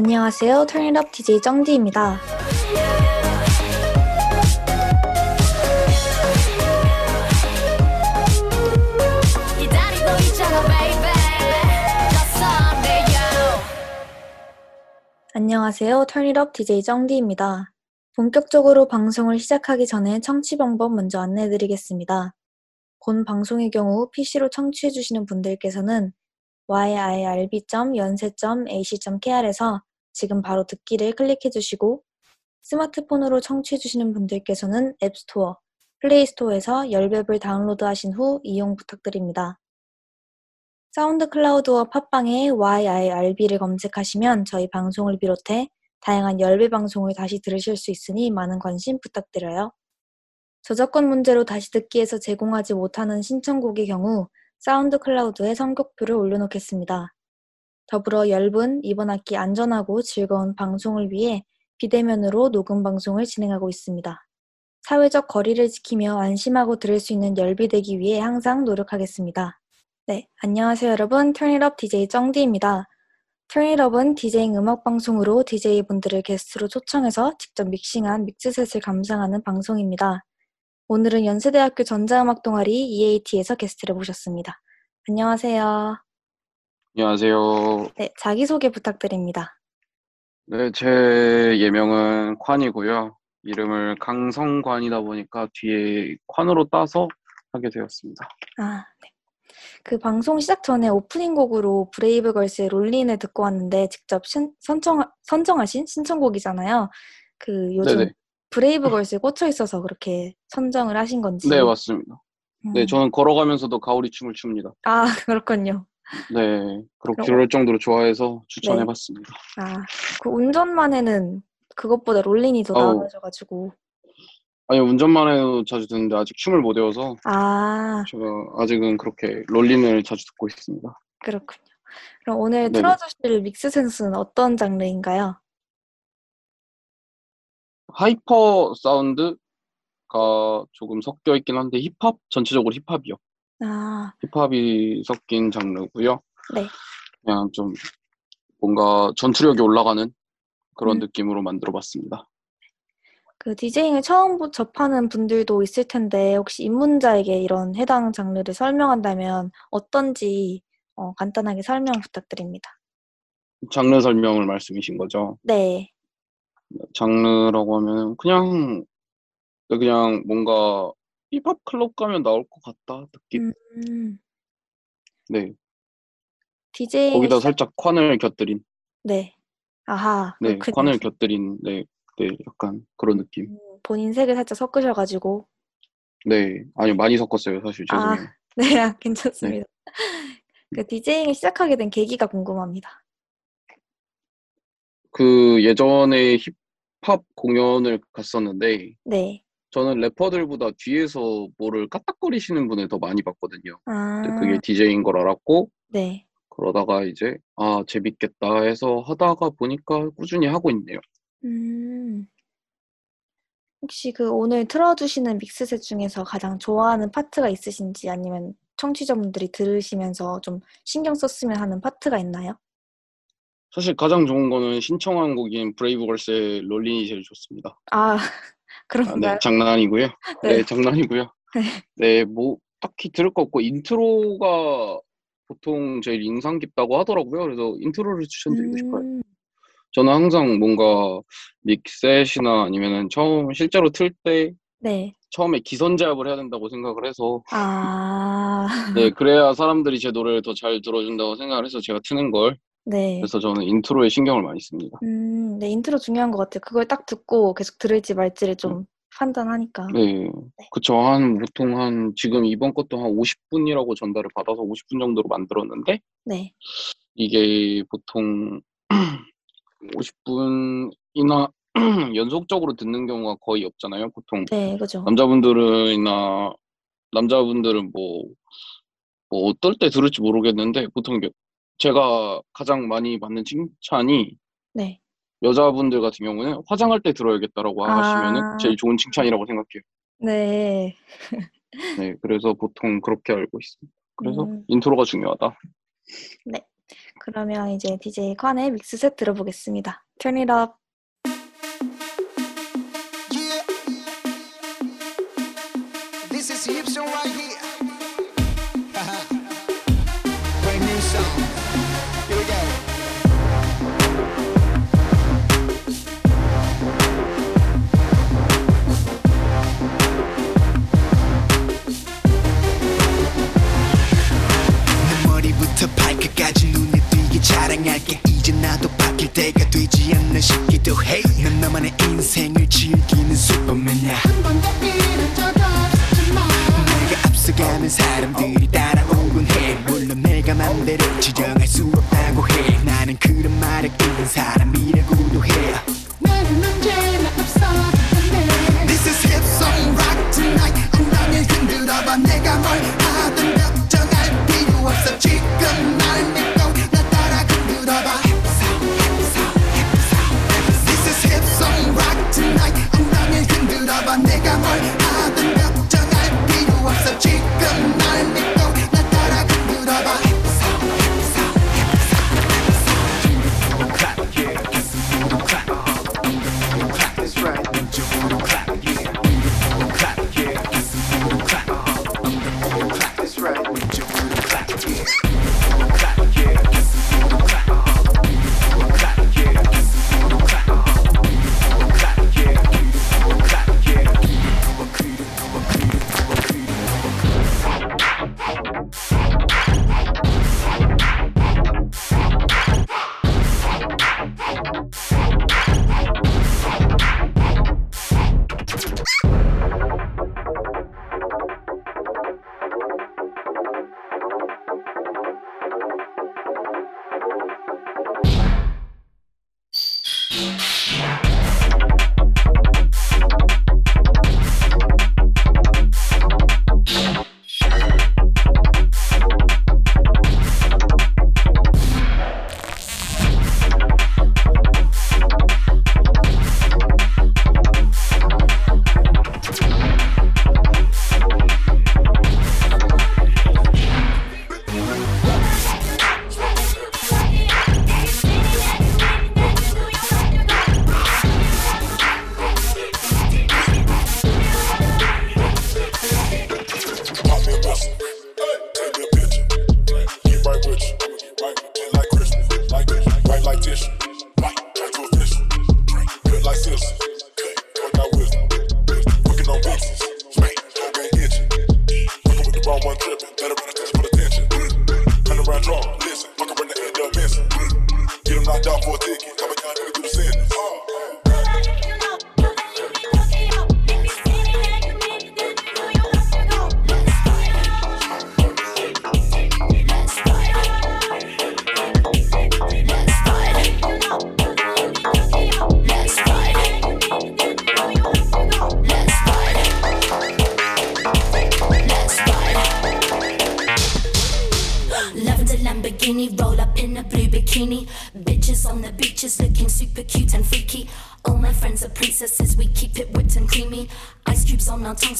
안녕하세요. 턴잇업 DJ 정디입니다. 안녕하세요. 턴잇업 DJ 정디입니다. 본격적으로 방송을 시작하기 전에 청취 방법 먼저 안내드리겠습니다. 본 방송의 경우 PC로 청취해주시는 분들께서는 yirb.연세.ac.kr에서 지금 바로 듣기를 클릭해 주시고 스마트폰으로 청취해 주시는 분들께서는 앱스토어, 플레이스토어에서 열배을 다운로드하신 후 이용 부탁드립니다. 사운드 클라우드와 팟빵에 YIRB를 검색하시면 저희 방송을 비롯해 다양한 열배 방송을 다시 들으실 수 있으니 많은 관심 부탁드려요. 저작권 문제로 다시 듣기에서 제공하지 못하는 신청곡의 경우 사운드 클라우드에 선곡표를 올려놓겠습니다. 더불어 열분 이번 학기 안전하고 즐거운 방송을 위해 비대면으로 녹음 방송을 진행하고 있습니다. 사회적 거리를 지키며 안심하고 들을 수 있는 열비되기 위해 항상 노력하겠습니다. 네, 안녕하세요 여러분. 턴잇업 DJ 정디입니다. 턴잇업은 디제잉 음악 방송으로 DJ 분들을 게스트로 초청해서 직접 믹싱한 믹스셋을 감상하는 방송입니다. 오늘은 연세대학교 전자음악 동아리 EAT에서 게스트를 모셨습니다. 안녕하세요. 안녕하세요. 네, 자기소개 부탁드립니다. 네, 제 예명은 콴이고요. 이름을 강성관이다 보니까 뒤에 콴으로 따서 하게 되었습니다. 아, 네. 그 방송 시작 전에 오프닝 곡으로 브레이브걸스의 롤린을 듣고 왔는데 직접 신, 선정, 선정하신 신청곡이잖아요. 그 요즘 네네. 브레이브걸스에 꽂혀 있어서 그렇게 선정을 하신 건지. 네, 맞습니다. 음. 네, 저는 걸어가면서도 가오리 춤을 춥니다. 아, 그렇군요. 네, 그렇게 그럴 정도로 좋아해서 추천해봤습니다. 아, 그 운전만에는 그것보다 롤린이 더. 나아져가지고. 아니, 운전만 해도 자주 듣는데 아직 춤을 못 외워서 아, 제가 아직은 그렇게 롤린을 자주 듣고 있습니다. 그렇군요. 그럼 오늘 네네. 틀어주실 믹스 센스는 어떤 장르인가요? 하이퍼 사운드가 조금 섞여 있긴 한데 힙합? 전체적으로 힙합이요. 아, 힙합이 섞인 장르고요. 네. 그냥 좀 뭔가 전투력이 올라가는 그런 음. 느낌으로 만들어봤습니다. 그 디제잉을 처음 부- 접하는 분들도 있을 텐데 혹시 입문자에게 이런 해당 장르를 설명한다면 어떤지 어, 간단하게 설명 부탁드립니다. 장르 설명을 말씀이신 거죠. 네, 장르라고 하면 그냥 그냥 뭔가 힙합 클럽 가면 나올 것 같다 느낌. 음, 네. 디제잉 거기다 살짝 콴을 곁들인. 네, 아하, 네. 그렇군요. 콴을 곁들인. 네. 네. 약간 그런 느낌. 음, 본인 색을 살짝 섞으셔가지고 네. 아니 많이 섞었어요. 사실 아. 죄송해요. 네, 아, 괜찮습니다. 그 디제잉을 시작하게 된 계기가 궁금합니다. 그 예전에 힙합 공연을 갔었는데 네, 저는 래퍼들보다 뒤에서 뭐를 까딱거리시는 분을 더 많이 봤거든요. 아, 그게 DJ인 걸 알았고 네, 그러다가 이제 아 재밌겠다 해서 하다가 보니까 꾸준히 하고 있네요. 음. 혹시 그 오늘 틀어주시는 믹스셋 중에서 가장 좋아하는 파트가 있으신지 아니면 청취자분들이 들으시면서 좀 신경 썼으면 하는 파트가 있나요? 사실 가장 좋은 거는 신청한 곡인 브레이브걸스의 롤린이 제일 좋습니다. 아, 그런가요? 장난이고요. 네, 네. 장난이고요. 네. 네, 뭐 딱히 들을 거 없고 인트로가 보통 제일 인상 깊다고 하더라고요. 그래서 인트로를 추천드리고 싶어요. 음, 저는 항상 뭔가 믹셋이나 아니면은 처음 실제로 틀때 네. 처음에 기선 제압을 해야 된다고 생각을 해서 아, 네, 그래야 사람들이 제 노래를 더 잘 들어준다고 생각을 해서 제가 트는 걸. 네. 그래서 저는 인트로에 신경을 많이 씁니다. 음, 네, 인트로 중요한 것 같아요. 그걸 딱 듣고 계속 들을지 말지를 좀 판단하니까. 네, 그쵸. 한, 보통 한, 지금 이번 것도 한 50분이라고 전달을 받아서 50분 정도로 만들었는데, 네. 이게 보통 50분이나 연속적으로 듣는 경우가 거의 없잖아요. 보통 네, 그죠. 남자분들이나, 남자분들은 뭐, 뭐 어떨 때 들을지 모르겠는데, 보통 여- 제가 가장 많이 받는 칭찬이 네. 여자분들 같은 경우는 화장할 때 들어야겠다라고 아. 하시면은 제일 좋은 칭찬이라고 생각해요. 네. 네, 그래서 보통 그렇게 알고 있습니다. 그래서 음. 인트로가 중요하다. 그러면 이제 DJ 칸의 믹스 셋 들어보겠습니다. Turn it up. 자랑할게 이제 나도 바뀔 때가 되지 않나 싶기도 해난 나만의 인생을 즐기는 슈퍼맨이야. 내가 앞서가면 사람들이 따라오곤 해. 물론 내가 맘대로 지정할 수 없다고 해. 나는 그런 말을 끄는 사람이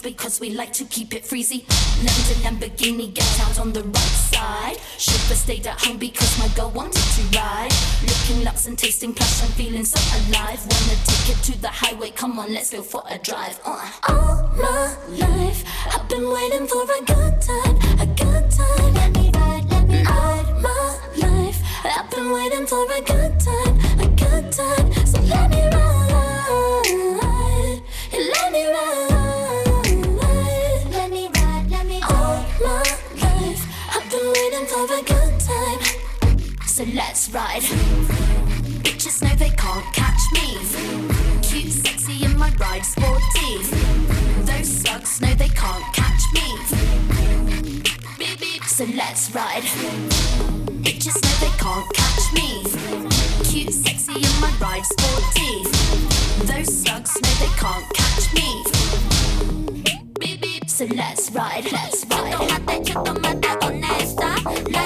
because we like to keep it freezy. Lavender Lamborghini, get out on the right side. Should've stayed at home because my girl wanted to ride. Looking luxe and tasting plush, I'm feeling so alive. Wanna take it to the highway, come on, let's go for a drive. Uh. All my life, I've been waiting for a good time, a good time. Let me ride, let me ride my life. I've been waiting for a good time, a good time. So let me ride, let me ride, for a good time. So let's ride. Bitches know they can't catch me. Cute, sexy in my ride, sporty. Those slugs know they can't catch me. So let's ride. Bitches know they can't catch me. Cute, sexy in my ride, sporty. Those slugs know they can't catch me. So let's ride, let's ride my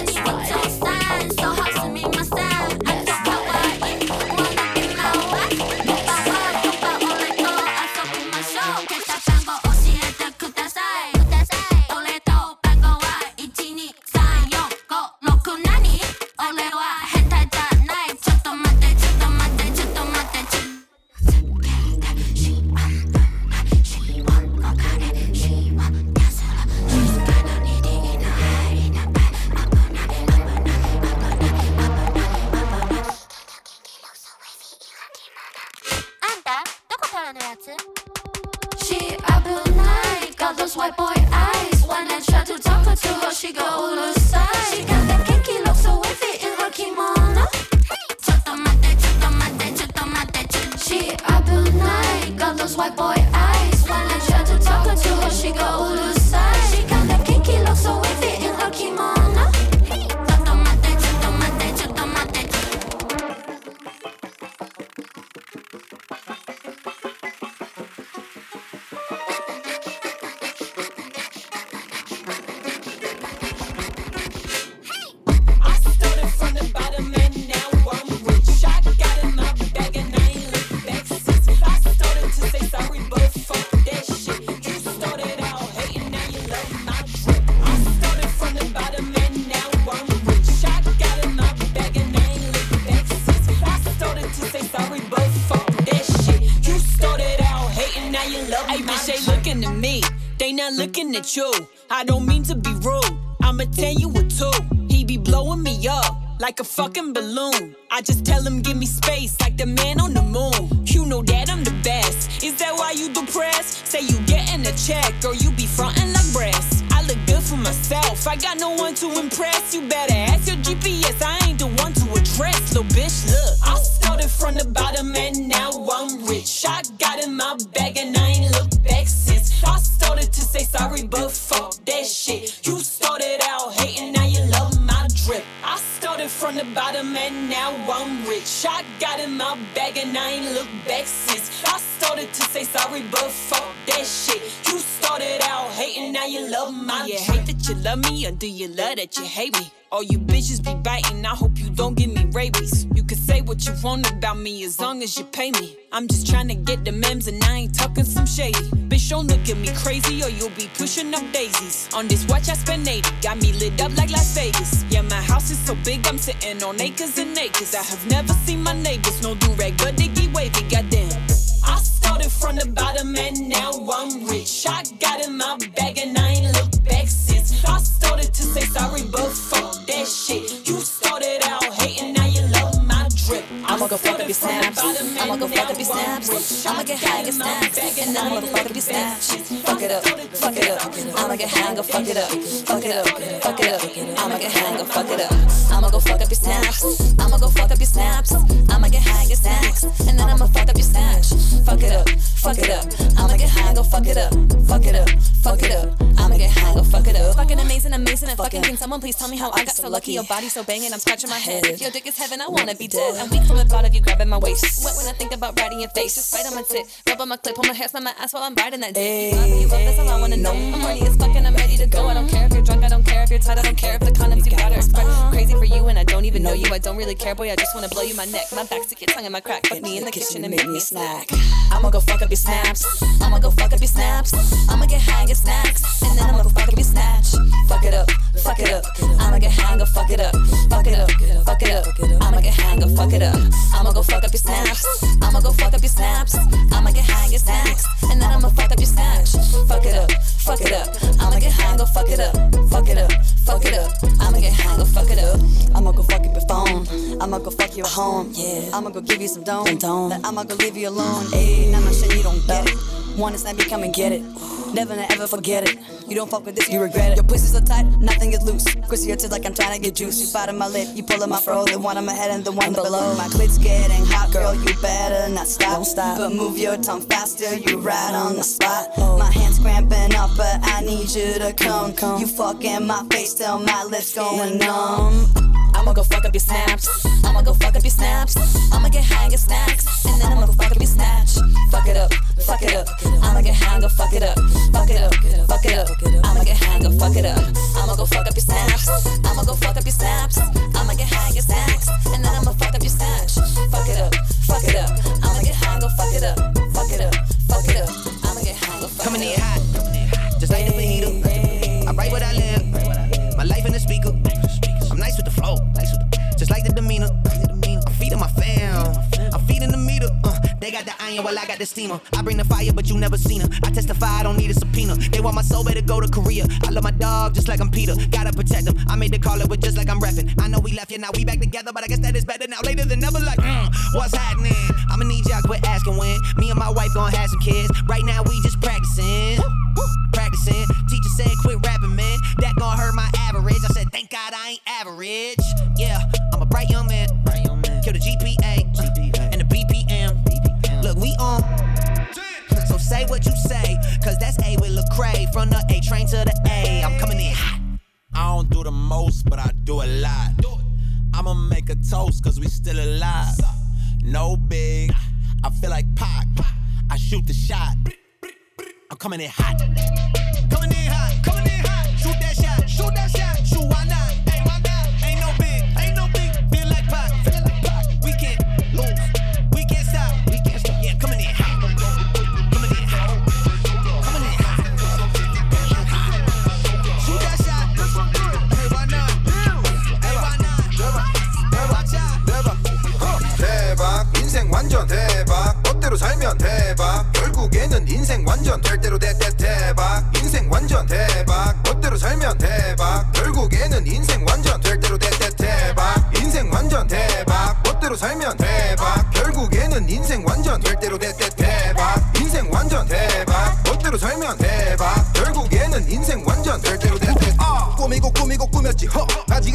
She up all night, got those white boy eyes. When I try to talk her to her, she go all aside. She got that kinky look so wavy in her kimono. Chotomate, chotomate, chotomate, She up all night, got those white boy eyes. When I try to talk her to her, she go all aside. At you. I don't mean to be rude. I'ma tell you what too. He be blowing me up like a fucking balloon. Hate me? All you bitches be biting, I hope you don't give me rabies. You can say what you want about me as long as you pay me. I'm just trying to get the mems and I ain't talking some shady. Bitch, don't look at me crazy or you'll be pushing up daisies. On this watch, I spend 80, got me lit up like Las Vegas. Yeah, my house is so big, I'm sitting on acres and acres. I have never seen my neighbors, no do rag, but they get wavy, goddamn. I started from the bottom and now I'm rich. I got in my bag and I ain't look back. I started to say sorry, but fuck that shit. You started out hating, I'ma go fuck up your snaps. I'ma go fuck up your snaps. I'ma get high and my snaps. And then I'ma fuck up your snaps. Fuck it up, fuck it up. I'ma get high and go fuck it up. Fuck it up, fuck it up. I'ma get high and go fuck it up. I'ma go fuck up your snaps. I'ma go fuck up your snaps. I'ma get high and get snacks. And then I'ma fuck up your stash. Fuck it up, fuck it up. I'ma get high and go fuck it up. Fuck it up, fuck it up. I'ma get high and go fuck it up. Fucking amazing, amazing and fucking. Can someone please tell me how I got so lucky? Your body so banging, I'm scratching my head. Your dick is heaven, I wanna be dead. I'm weak from the thought of you grabbing my waist. Wet when I think about riding your face. Just bite on my tit, rub on my clip, pull my hair, smell my ass while I'm riding that dick. Love you love, that's all I wanna know. I'm horny as fuck and I'm ready to go. I don't care if you're drunk, I don't care if you're tired, I don't care if the condoms you got are expired. Crazy for you and I don't even know you. I don't really care, boy. I just wanna blow you my neck, my back, stick your tongue in my crack. Put me in the kitchen and make me snack. I'ma go fuck up your snaps. I'ma go fuck up your snaps. I'ma get high and get snacks. And then I'ma go fuck up your snatch. Fuck it up, fuck it up. I'ma get high fuck it up. Fuck it up, fuck it up. I'ma get high fuck it up. I'ma go fuck up your snaps. I'ma go fuck up your snaps. I'ma get high and get snacks. And then I'ma fuck up your snatch. Fuck it up, fuck it up. I'ma get high and go fuck it up. Fuck it up, fuck it up. I'ma get high and go fuck it up. I'ma go fuck up your phone. I'ma go fuck you at home. Yeah. I'ma go give you some dome. Then I'ma go leave you alone. Ayy, now my shit you don't get it. One is me, come and get it. Never and ever forget it. You don't fuck with this, you regret it. Your pussy's so tight, nothing is loose. Squeeze your tits like I'm trying to get juice. You bite on my lip, you pull on my fro. The one on my head and the one below. My clit's getting hot, girl. You better not stop. Don't stop. But move your tongue faster. You right on the spot. My hands cramping up, but I need you to come. come. You fucking my face till my lips going numb. I'ma go fuck up your snaps. I'ma go fuck up your snaps. I'ma get high get snacks. And then I'ma go fuck up your snatch. Fuck it up, fuck it up. I'ma get high and fuck it up. Fuck it up, fuck it up. I'ma get high and fuck it up. I'ma go fuck up your snaps. I'ma go fuck up your snaps. The steamer. I bring the fire, but you never seen her. I testify, I don't need a subpoena. They want my soul, better go to Korea. I love my dog just like I'm Peter. Gotta protect him. I made the call, it was just like I'm repping. I know we left, yeah, now we back together, but I guess that is better now. Later than never, like, mm, what's happening? I'ma need y'all quit asking when. Me and my wife gonna have some kids. Right now we just practicing. Practicing. Teacher said quit rapping, man. That gonna hurt my average. I said, thank God I ain't average. From the A train to the A. I'm coming in hot. I don't do the most, but I do a lot. I'ma make a toast, cause we still alive. No big, I feel like Pac. I shoot the shot. I'm coming in hot. Coming in hot, coming in hot. Shoot that shot, shoot that shot. 살면 대박. 결국에는 인생 완전 될 대로 대대 대박. 인생 완전 대박. 멋대로 살면 대박. 결국에는 인생 완전 될 대로 대대 대박. 인생 완전 대박. 멋대로 살면 대박. 결국에는 인생 완전 될 대로 대대 대박. 인생 완전 대박. 멋대로 살면 대박. 결국에는 인생 완전 될 대로 꾸몄지 허.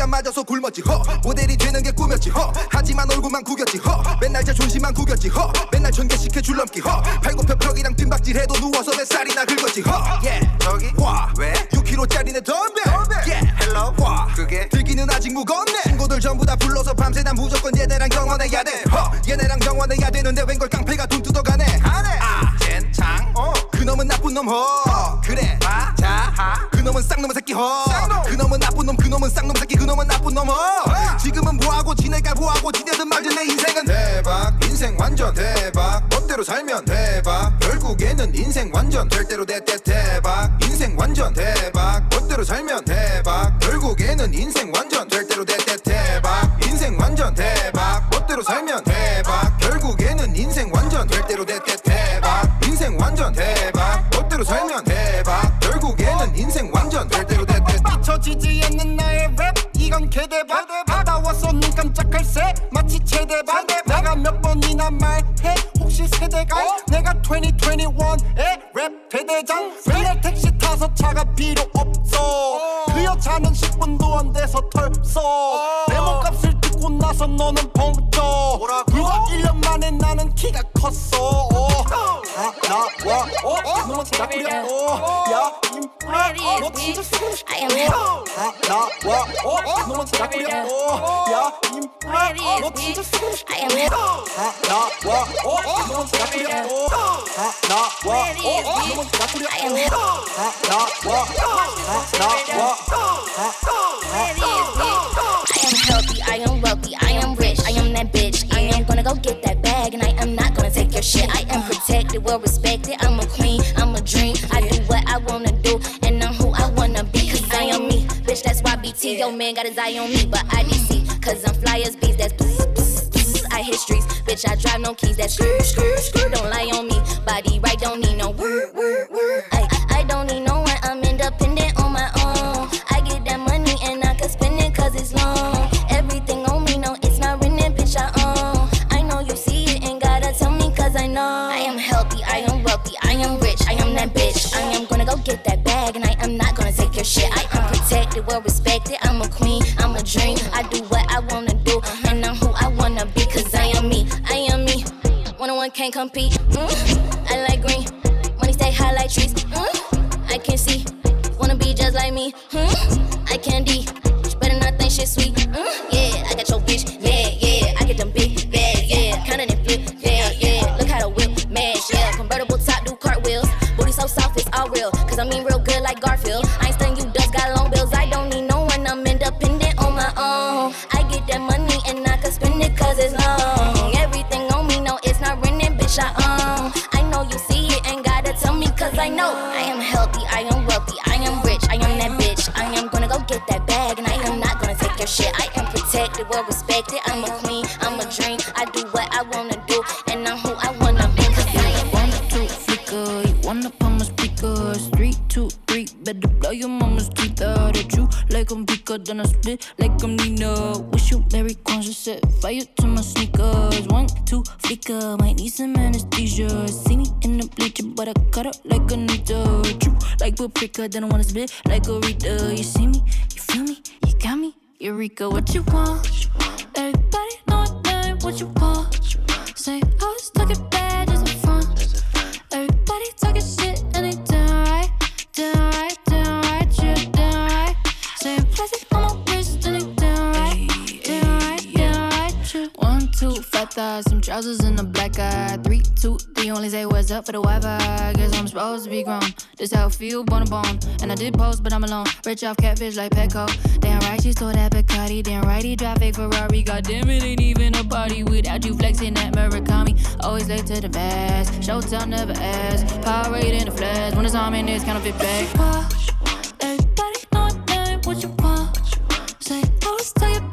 안 맞아서 굶었지 허. 모델이 되는 게 꿈이었지 허. 하지만 얼굴만 구겼지 허. 맨날 자존심만 구겼지 허. 맨날 전개시켜 줄넘기 허. 팔굽혀 펴기랑 뒷박질해도 누워서 뱃살이나 긁었지 허. yeah. 저기? 와왜? 6kg짜리 내 덤벨 yeah. 헬로 와. 그게? 들기는 아직 무겁네. 친구들 전부 다 불러서 밤새 난 무조건 얘네랑 경원해야 돼 허. 얘네랑 경원해야 되는데 웬걸 깡패가 돈 뜯어가네. 하네. 아젠창 어. 그놈은 나쁜 놈허. 그래 그놈은 쌍놈의 새끼 허 그놈은 나쁜 놈 그놈은 쌍놈 새끼 그놈은 나쁜 놈 허 지금은 뭐하고 지낼까 뭐하고 지내든 말든 내 인생은 대박. 인생 완전 대박. 멋대로 살면 대박. 결국에는 인생 완전 될 대로 대대 대박. 인생 완전 대박. 멋대로 살면 대박. 결국에는 인생 완전 될 대로 대대 대박. 인생 완전 대박. 멋대로 살면 대박. 결국에는 인생 완전 될 대로 대대 대박. 인생 완전 대박. 멋대로 살면 잊혀지지 않는 나의 랩. 이건 개대박. 받아와서 눈 깜짝할 새. 마치 체대박 내가 몇 번이나 말해. 혹시 세대가 내가 2021의 랩 대대장. 맨날 택시 타서 차가 필요 없어. 그 여자는 10분도 안 돼서 털써 내 몸값을 듣고 나서 너는 벙쪄. 그거 1년 만에 나는 키가 컸어. 다 나와. 어? 너무 나쁘려. 야 임플라 너 진짜 쓰고 싶어. 다 나와. 어? 너무 나쁘려. 야 임플라 너 진짜 쓰고 싶어. 다 나와. 어? 너무 나쁘려. 다 나와. 어? 너무 나쁘려. 다 I am healthy, I am wealthy, I am rich, I am that bitch. I am gonna go get that bag, and I am not gonna take your shit. I am protected, well respected, I'm a queen, I'm a dream. I do what I wanna do, and I'm who I wanna be. Cause I am me, bitch, that's why BT, yo man got his eye on me, but I DC, cause I'm fly as bees, that's I hit streets, bitch. I drive no keys, that's screw, screw. Don't lie on me, body right, don't need no word, word, word don't need no one, I'm independent on my own. I get that money and I can spend it cause it's long. Everything on me, no, it's not written, bitch, I own. I know you see it, ain't gotta tell me cause I know. I am healthy, I am wealthy, I am rich, I am that bitch. I am gonna go get that bag and I am not gonna take your shit. I am protected, well respected, I'm a queen, I'm a dream. I do what I wanna do and I'm who I wanna be cause I am me, I am me. One on one can't compete. Mm. Eureka, then I wanna split like a Rita. You see me? You feel me? You got me? Eureka, what you want? Uh, some trousers and a black eye. Uh, three, two, three, only say what's up for the Wi-Fi. Uh, guess I'm supposed to be grown. This how I feel, bone to bone. And I did post, but I'm alone. Rich off catfish like Petco. Damn right, she stole that Bacardi. Damn right, he drive a Ferrari. God damn it, ain't even a party without you flexing that Murakami. Always late to the bass. Showtime never ass. Powerade in the flash. When it's on in this counterfeit bag. Everybody know name. What you want? Say, always tell your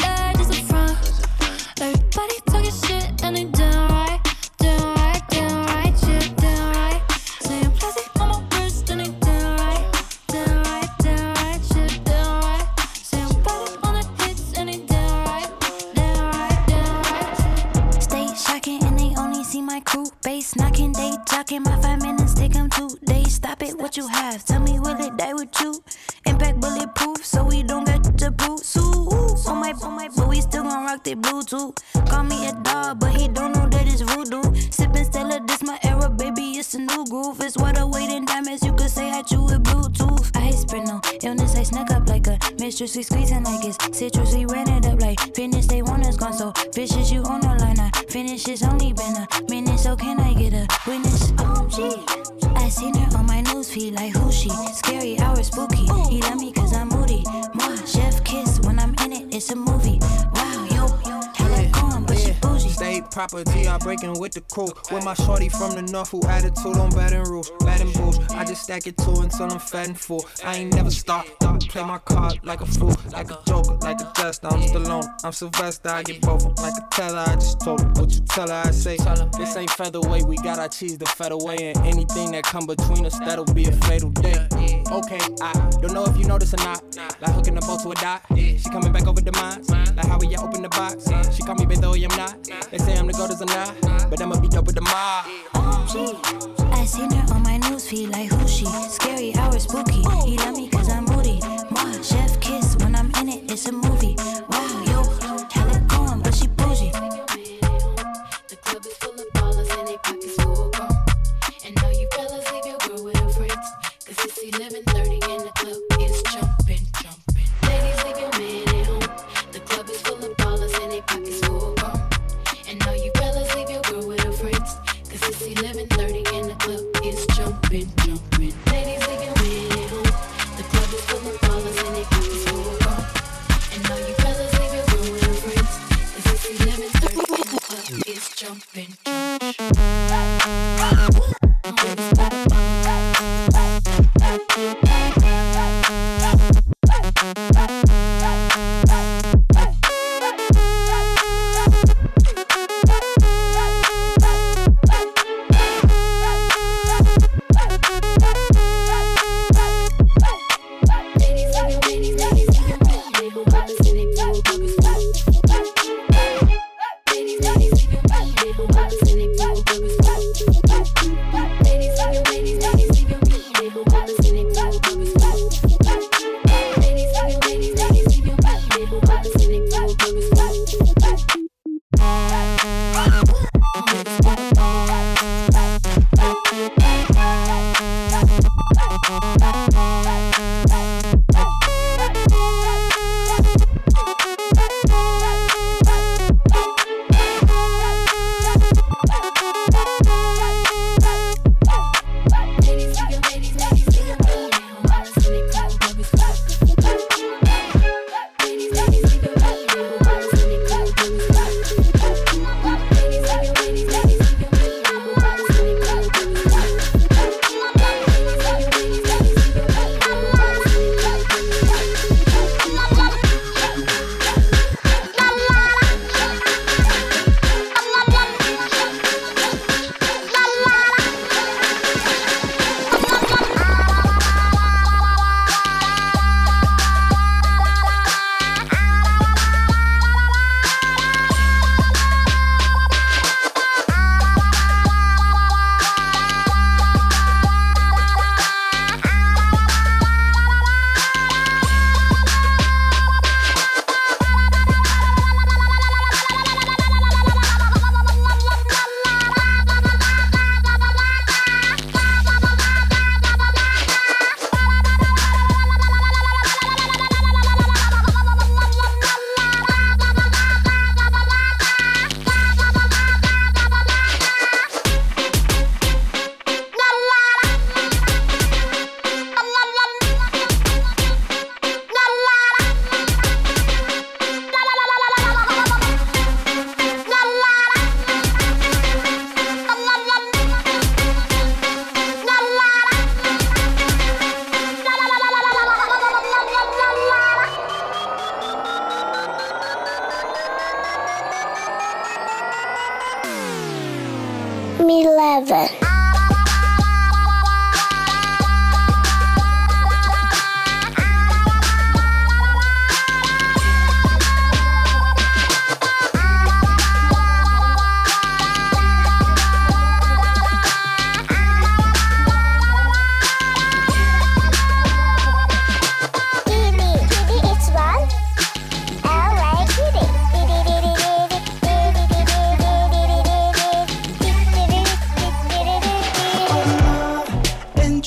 the crew. With my shorty from the north who attitude on batting rules, batting bulls. I just stack it to until I'm fat and full. I ain't never stop. Play my card like a fool, like a joker, like a jester. I'm Stallone, I'm Sylvester. I get both of them like a teller. I just told her what you tell her. I say this ain't featherweight. We got our cheese the fed away, and anything that come between us that'll be a fatal day. Okay, I don't know if you notice or not. Like hooking a boat to a dot. She coming back over the mines.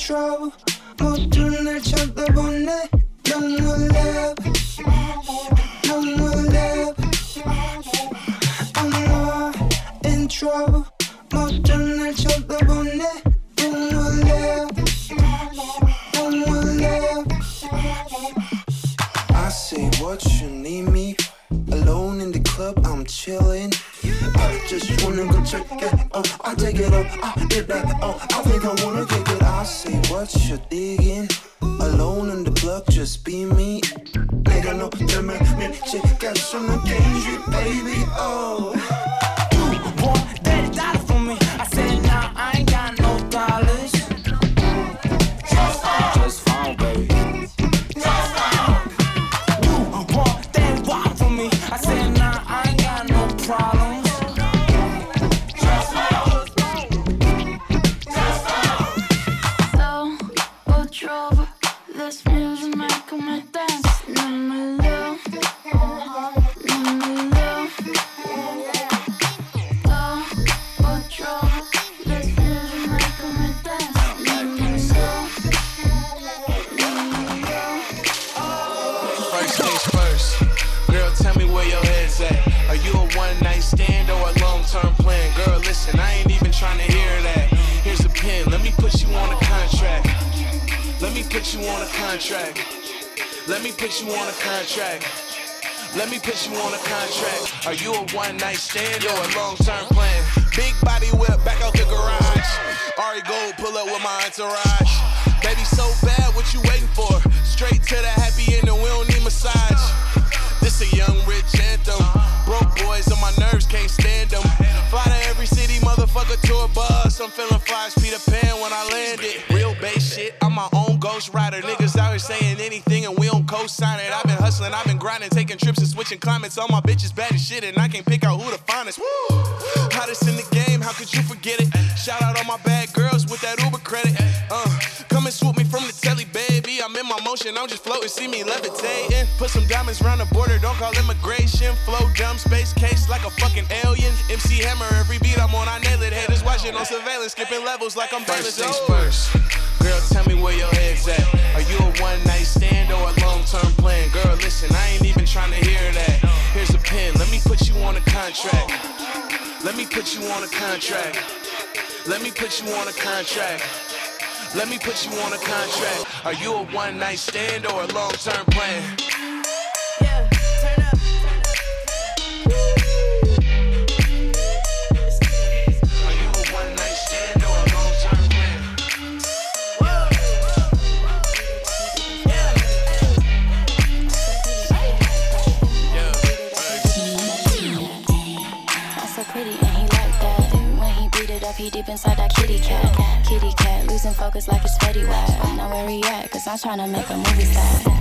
trouble 모두 날 쳐다보네 No more love No more love I'm not in trouble 모두 날 쳐다보네 No more love No more love I say what you need me Alone in the club I'm chilling I just wanna go check it out. I take it up, I get that. Oh, I think I wanna kick it. I say what you're digging. Alone in the block, just be me. Nigga, no, tell me, me, check out some of baby. Oh. Contract. Let me put you on a contract. Are you a one night stand or a long term plan? Big body whip back out the garage. Ari Gold pull up with my entourage. Baby, so bad, what you waiting for? Straight to the happy ending, we don't need massage. This a young rich anthem. Broke boys on my nerves, can't stand them. Fly to every city, motherfucker, tour bus. I'm feeling fly as Peter Pan when I landed. Real bass shit, I'm my own ghost rider. Niggas out here saying anything and we don't co-sign it. I've been hustling, I've been grinding, taking trips and switching climates. All my bitches bad as shit and I can't pick out who the finest. Woo! Hottest in the game, how could you forget it? Shout out all my bad girls with that Uber credit. Uh, come and swoop me from the telly, baby. I'm in my motion, I'm just floating, see me levitating. Put some diamonds round the border, don't call immigration. Flow dumb space case like a fucking alien. MC Hammer, every beat I'm on, I nail it. Haters watching on surveillance, skipping levels like I'm First things first. Girl, tell me where your head's at. Are you a one night stand or a long term plan? Girl, listen, I ain't even trying to hear that. Here's a pen, let me put you on a contract. Let me put you on a contract. Let me put you on a contract. Let me put you on a contract. Are you a one night stand or a long term plan? He beat it up, he deep inside that kitty cat. Kitty cat, losing focus like it's Fetty Wap. Now where he at? Cause I'm tryna make a movie star.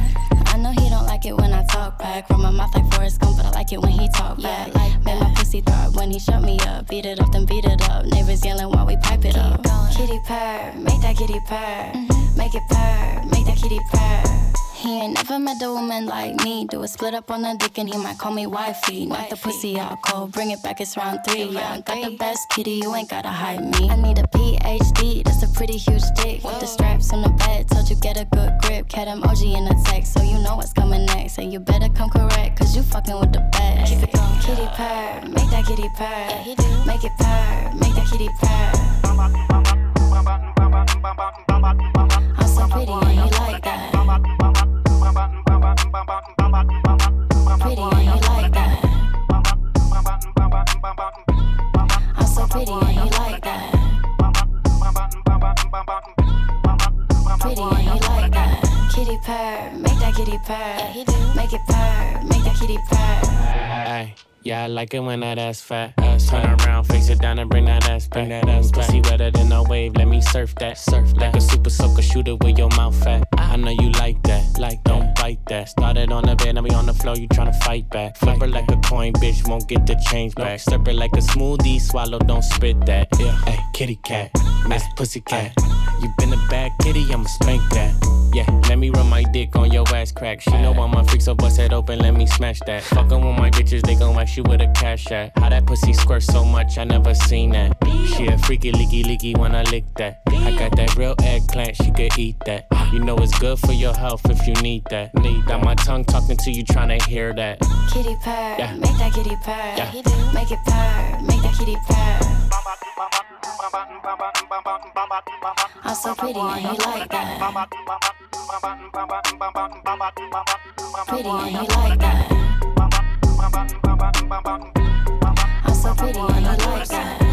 I know he don't like it when I talk back. From my mouth like Forrest Gump, but I like it when he talk back. Make my pussy throb when he shut me up. Beat it up, then beat it up. Neighbors yelling while we pipe it up. Kitty purr, make that kitty purr. Mm-hmm. Make it purr, make that kitty purr. He ain't never met a woman like me. Do a split up on the dick and he might call me wifey. Knock the pussy out cold, bring it back, it's round three. Yeah, I got the best kitty, you ain't gotta hide me. I need a PhD, that's a pretty huge dick. With the straps on the bed, told you get a good grip. Cat emoji in the text, so you know what's coming next. And you better come correct, cause you fucking with the best. Keep it going. Kitty purr, make that kitty purr. he do Make it purr, make that kitty purr. I'm so pretty and he like that. Pretty and he like that. I'm so pretty and he like that. Pretty and he like that. Kitty purr, make that kitty purr. Make it purr, make that kitty purr. Yeah, I like it when that ass fat. Ass Turn around, face it down and bring that ass back. Bring that ass Pussy wetter than a wave, let me surf that. Surf like a super soaker, shoot it with your mouth fat. I know you like that, like don't bite that. Started on the bed, now we on the floor, you tryna fight back. Flip her like a coin, bitch, won't get the change back. Slurp it like a smoothie, swallow, don't spit that. Yeah, hey, kitty cat, Miss Pussy cat. You been a bad kitty, I'ma spank that. Yeah, let me run my dick on your ass crack. She know I'm a freak, so bust it open, let me smash that. Fuckin' with my bitches, they gon' wax you with a cash at. How that pussy squirt so much, I never seen that. She a freaky, leaky, leaky when I lick that. I got that real eggplant, she could eat that. You know it's good for your health if you need that. Need that. My tongue talking to you, tryna hear that. Kitty purr, Yeah. make that kitty purr. Yeah. Make it purr, make that kitty purr. I'm so pretty and you like that. Pretty and he like that. I'm so pretty and he like like that.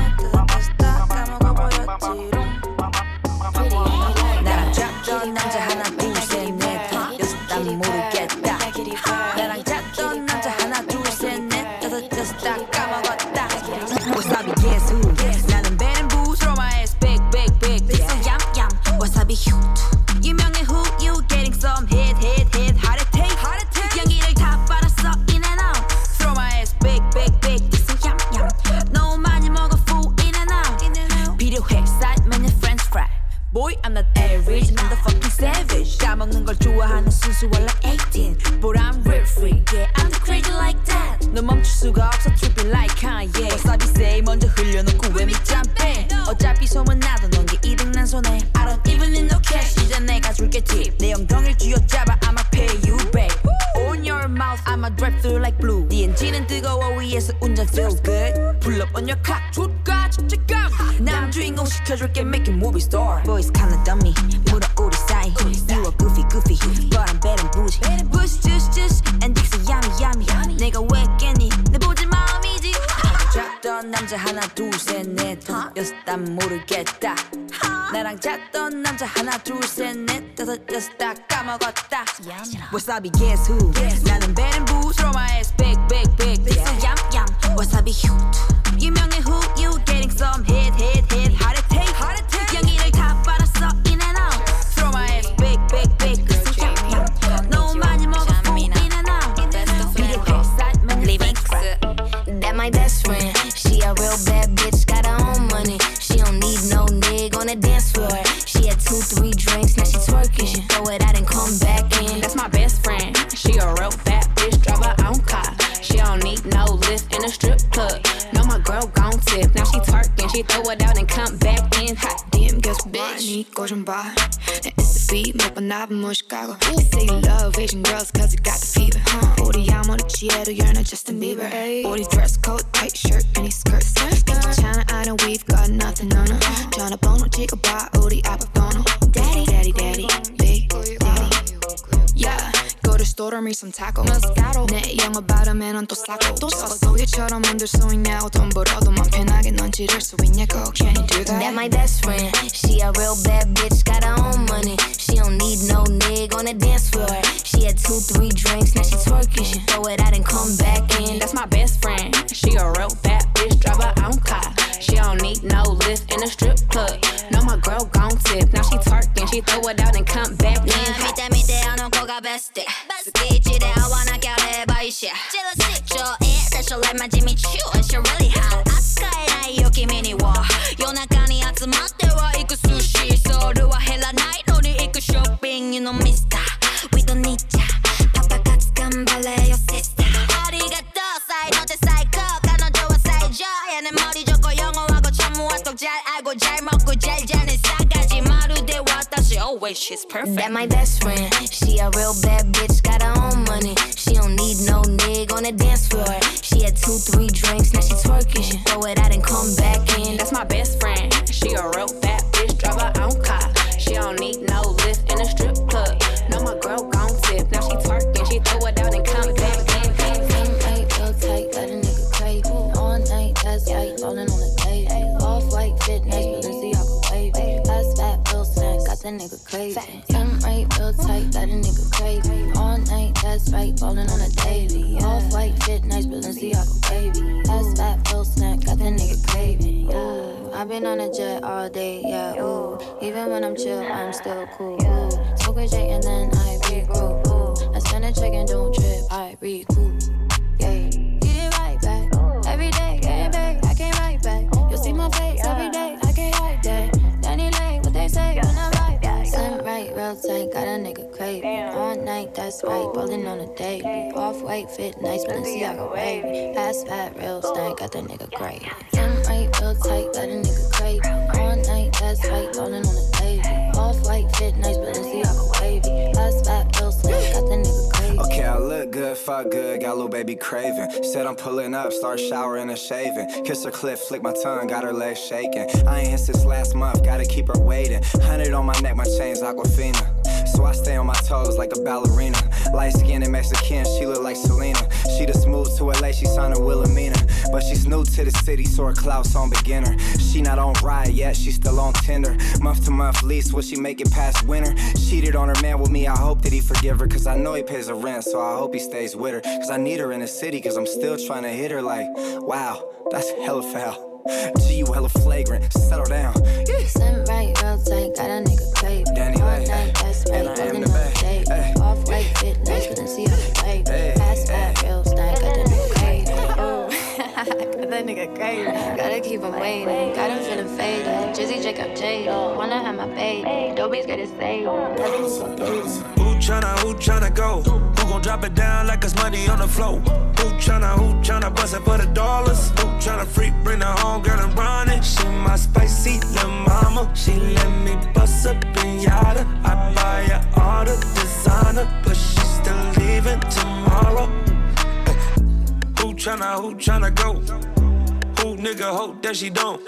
Boy, I'm not average, I'm the fucking savage. 까먹는 걸 좋아하는 순수 원래 18. But I'm real free, yeah, I'm the crazy like that. 너 멈출 수가 없어, tripping like Kanye. 와사비 say 먼저 흘려놓고 왜 밑잠 빼? 어차피 소문 나도 넌게 이득 난 손해. I don't even need no cash, 이제 내가 줄게 tip. 내 엉덩이를 쥐어잡아, I'ma pay you back. On your mouth, I'ma drive through like blue. 네 엔진은 뜨거워 위에서 운전 feel good. Pull up on your. 남 시켜줄게, make it movie star. Boys kinda dummy, 물어 우리 사이. You a goofy goofy, but I'm and bougie. Bush juice juice, and Dixie yummy yummy. 내가 왜 깼니? 내 보지 마음이지. 잤던 남자 하나 둘셋넷 여섯 다 모르겠다. 나랑 잤던 남자 하나 둘셋넷 다섯 여섯 다 까먹었다. Wasabi guess who? 나는 and bougie. Throw my ass tip. Now she twerking, she throw it out and come back. Yeah, in. Make that, make that, I don't go got best stick. Best. Perfect. That my best friend. She a real bad bitch got her own money. She don't need no nigga on the dance floor Said I'm pulling up, start showering and shaving. Kiss her clip, flick my tongue, got her legs shaking. I ain't hit since last month, gotta keep her waiting. Hundred on my neck, my chain's Aquafina. So I stay on my toes like a ballerina. Light skinned and Mexican, she look like Selena. She just moved to LA, she signed a Wilhelmina. But she's new to the city, so her clout's on beginner. She not on ride yet, she still on Tinder. Month to month lease, will she make it past winter? Cheated on her man with me, I hope that he forgive her. Cause I know he pays her rent, so I hope he stays with her. Cause I need her in the city, cause I'm still trying to hit her like, wow, that's hella foul. G, you hella flagrant, settle down. Slim right, real tight, got a nigga craving. Danny All night, that's right, and I am ballin' the on a Bay. daily. Off white, fit nice, Balenciaga wavy. Ass fat, real stank, got the nigga craving. Got that nigga crazy. Gotta keep him waiting. Got him feeling faded. Jizzy Jacob Jada. Wanna have my baby. Dobie's get it saved. Who tryna, who tryna go? Who gon' drop it down like it's money on the floor? Who tryna, who tryna bust it for the dollars? Who tryna freak, bring her home, girl, and run it? She my spicy little mama. She let me bust up in pinata. I buy her all the designer, but she still leaving tomorrow. Who tryna, who tryna go? Who nigga hope that she don't?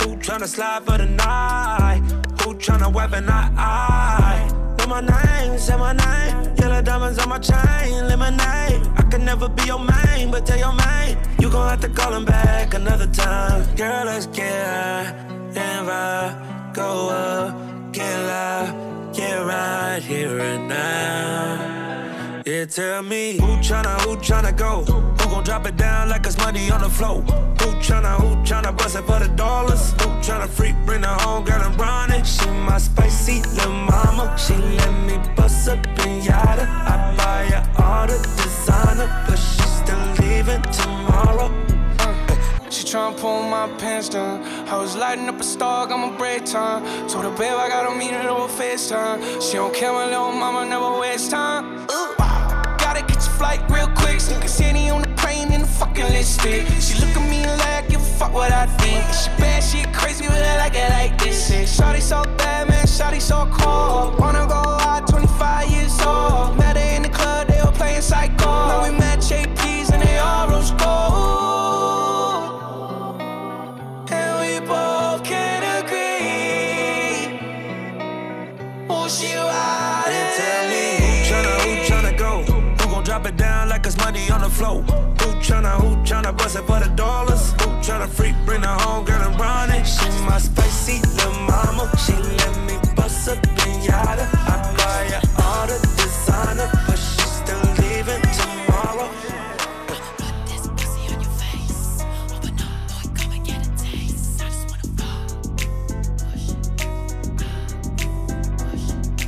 Who tryna slide for the night? Who tryna weapon I? My name, say my name. Yellow diamonds on my chain, lemonade. I can never be your main, but tell your main. You gon' have to call him back another time. Girl, let's get high and vibe. Go up, get loud, get right here and now. Yeah, tell me who tryna, who tryna go? Who gon' drop it down like it's money on the floor? Who tryna, who tryna bust it for the dollars? Who tryna freak, bring her home, girl, and run it? She my spicy little mama. She let me bust up in pinata. I buy her all the designer, but she still leaving tomorrow. She tryna pull my pants down. I was lighting up a star, got my break time. Told her, babe, I gotta meet her over FaceTime. She don't care, my little mama never waste time. Ooh. Gotta catch a flight real quick. Sneak a city on the plane in the fucking lipstick. She look at me like, give a fuck what I think. She bad, she crazy, but I like it like this. Shit. Shawty so bad, man, shawty so cold. Floor? Who tryna, who tryna bust it for the dollars? Who tryna freak, bring her home, girl, and run it? She my spicy little mama. She let me bust up pinata. I buy her all the designer, but she still leaving tomorrow.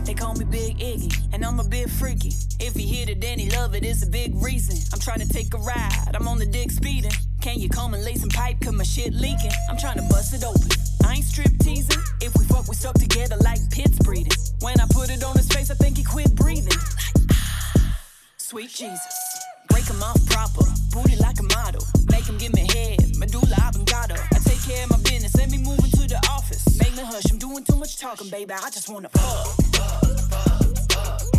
They call me Big Iggy, and I'm a bit freaky. If he hit it, then he love it, it's a big reason. I'm trying to take a ride, I'm on the dick speeding. Can you come and lay some pipe, cause my shit leaking? I'm trying to bust it open. I ain't strip teasing. If we fuck, we stuck together like pits breeding. When I put it on his face, I think he quit breathing. Sweet Jesus. Break him off proper, booty like a model. Make him give me head, medulla oblongata. I take care of my business, let me move into the office. Make me hush, I'm doing too much talking, baby. I just wanna fuck. I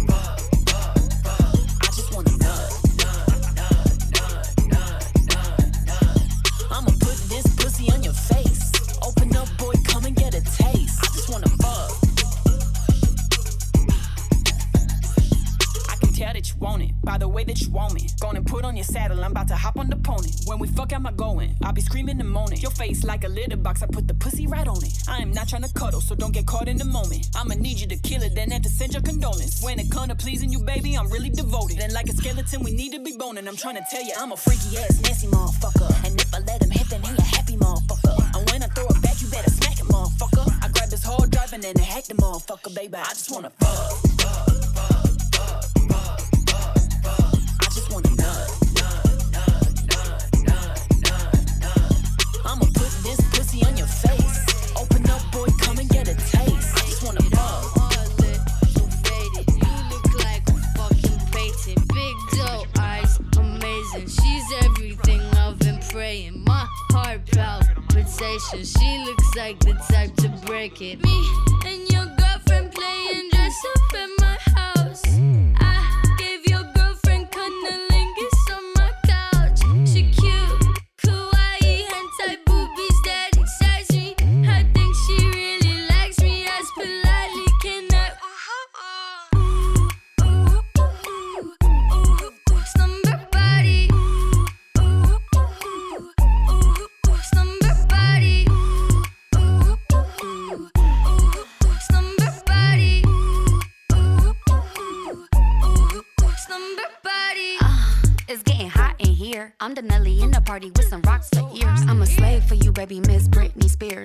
I can tell that you want it by the way that you want me. Gonna put on your saddle, I'm about to hop on the pony. When we fuck, am I going? I'll be screaming and moaning. Your face like a litter box, I put the pussy right on it. I am not trying to cuddle, so don't get caught in the moment. I'ma need you to kill it, then have to send your condolences. When it comes to pleasing you, baby, I'm really devoted. And like a skeleton, we need to be boning. I'm trying to tell you, I'm a freaky ass, nasty motherfucker. And if I let him hit, then he than a hack the motherfucker, baby. I just wanna fuck. She looks like the type to break it. Me.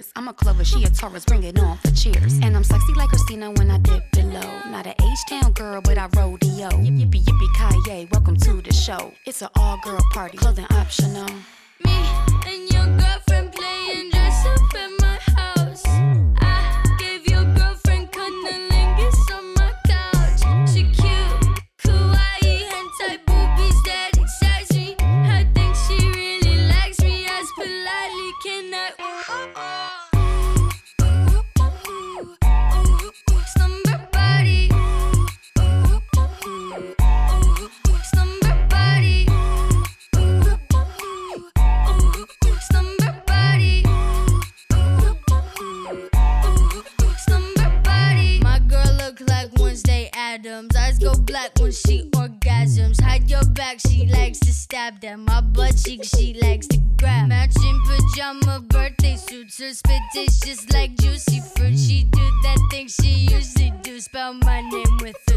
years. I'm a Clover, she a Taurus, bring it on for cheers. And I'm sexy like Christina when I dip below. Not an H-Town girl, but I rodeo. Yippee yippee kaye, welcome to the show. It's an all-girl party, clothing optional. Me and your girlfriend. back when she orgasms. Hide your back, she likes to stab them. My butt cheek, she likes to grab. Matching pajama birthday suits. Her spit is just like juicy fruit. She do that thing she usually do. Spell my name with her.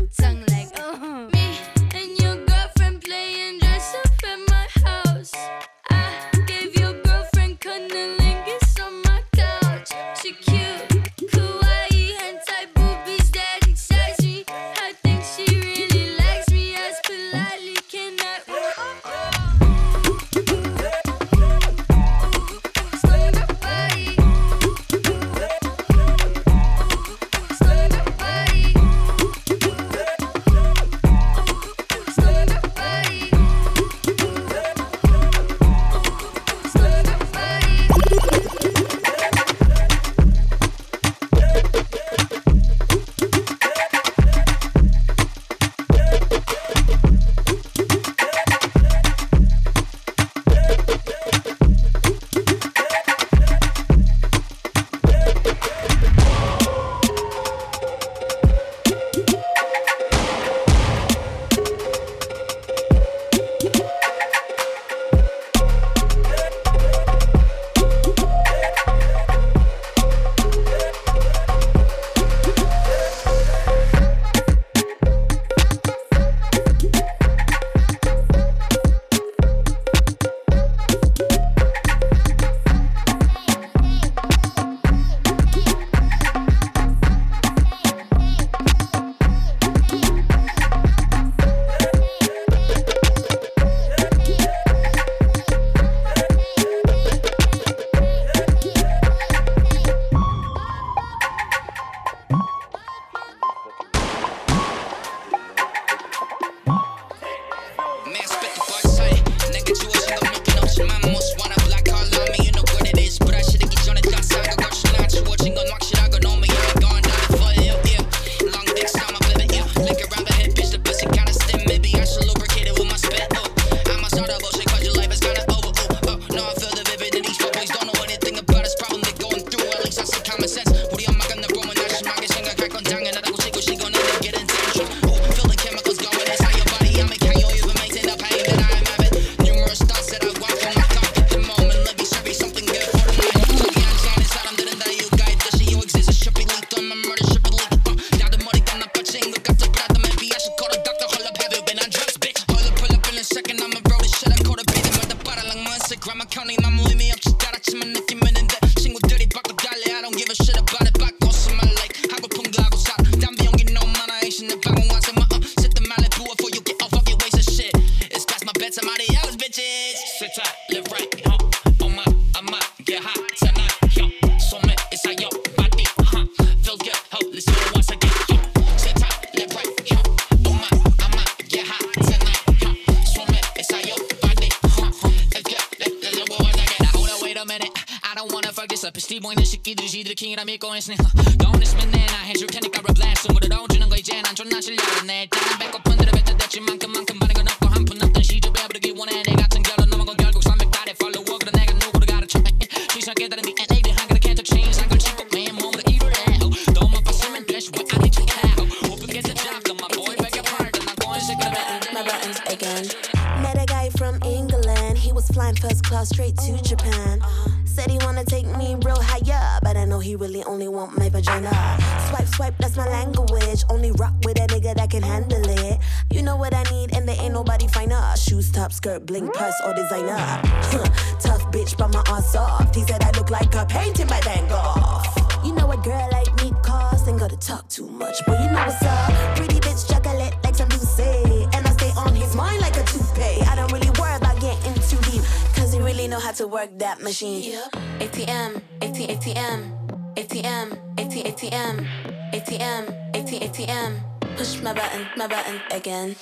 brand, purse or designer. Tough bitch, but my ass soft. He said I look like a painting by Van Gogh. You know a girl like me cost ain't gotta talk too much, but you know what's up. Pretty bitch, chocolate like some say, and I stay on his mind like a toupee. I don't really worry about getting too deep, cause he really know how to work that machine. Yep. ATM, ATM, ATM, ATM, ATM, ATM, ATM, ATM, ATM. Push my button, my button again.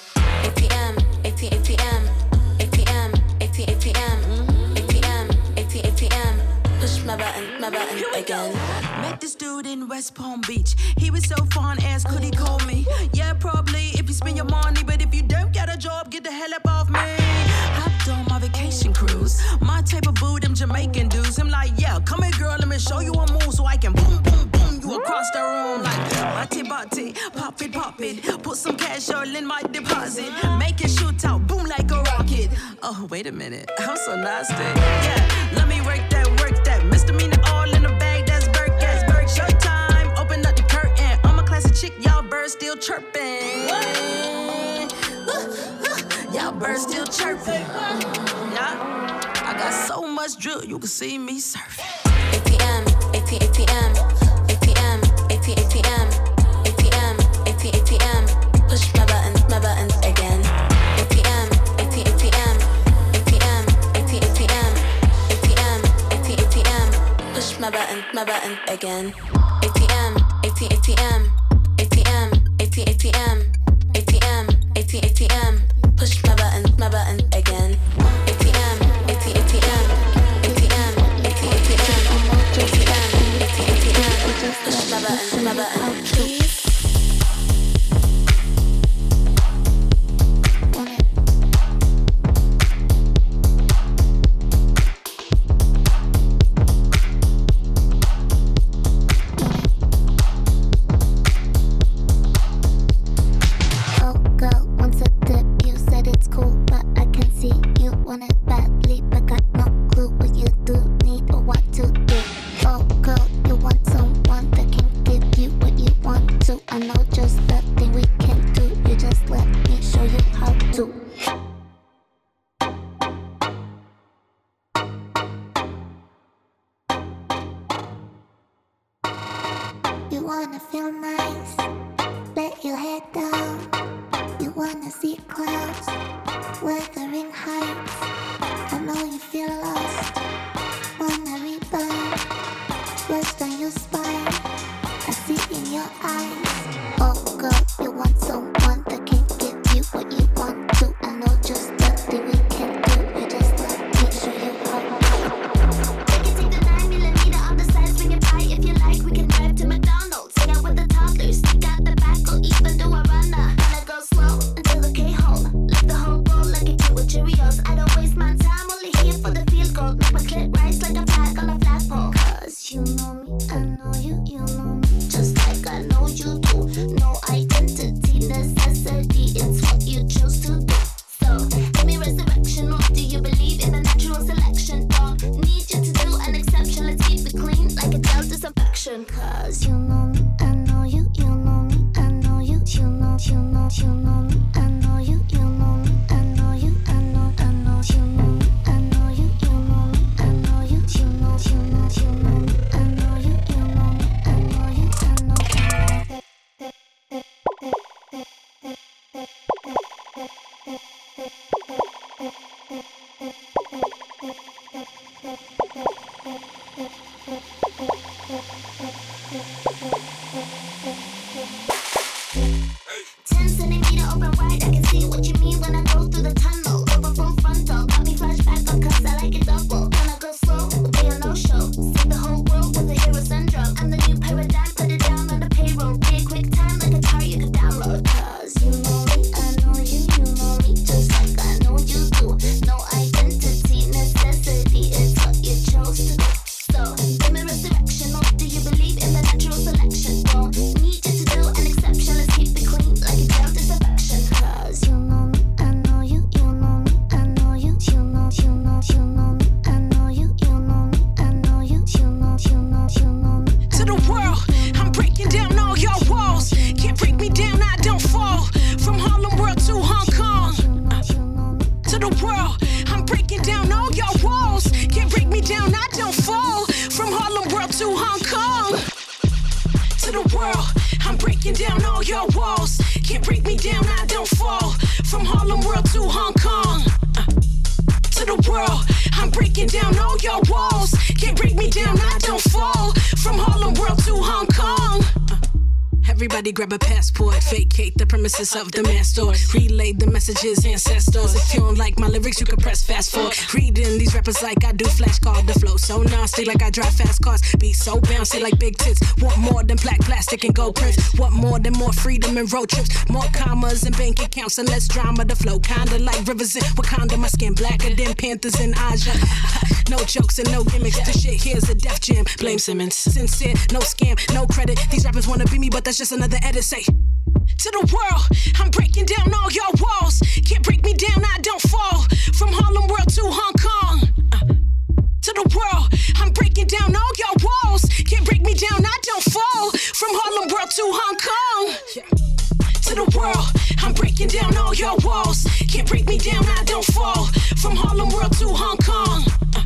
ATM, ATM, ATM. never and never and again. Met this dude in West Palm Beach. He was so fine as could he call me? Yeah, probably if you spend your money, but if you don't get a job, get the hell up off me. Hopped on my vacation cruise. My type of boo, them Jamaican dudes. I'm like, yeah, come here, girl, let me show you a move so I can boom, boom, boom you across the room like bate, bate, pop it, pop it. Put some cash all in my deposit, make it shoot out, boom like a rocket. Oh, wait a minute, I'm so nasty. Yeah, let me work that. chick, y'all birds still chirping. y'all birds still chirping. Yeah. I got so much drill, you can see me surfing. ATM, ATM, ATM, ATM, ATM, ATM, ATM. AP, APM. Push my buttons, my buttons again. ATM, ATM, ATM, ATM, ATM, ATM, ATM. AP, Push my buttons, my buttons again. ATM, ATM, ATM. ATM, ATM, ATM, ATM, Push my button, my button again. ATM, ATM, ATM, ATM, ATM, ATM, ATM, ATM. Push my button, my button. Of the master. Relay the messages, ancestors. If you don't like my lyrics, you can press fast forward. Reading these rappers like I do, flash flashcard the flow so nasty, like I drive fast cars. Be so bouncy, like big tits. Want more than black plastic and gold prints. Want more than more freedom and road trips. More commas and bank accounts and less drama. The flow kinda like rivers in Wakanda. My skin blacker than panthers in Aja. no jokes and no gimmicks. The shit here's a Def Jam. Blame Simmons. Sincere, no scam, no credit. These rappers wanna be me, but that's just another edit. Say down all your walls. Can't break me down, I don't fall. From Harlem World to Hong Kong. Uh, to the world, I'm breaking down all your walls. Can't break me down, I don't fall. From Harlem World to Hong Kong. To the world, I'm breaking down all your walls. Can't break me down, I don't fall. From Harlem World to Hong Kong. Uh,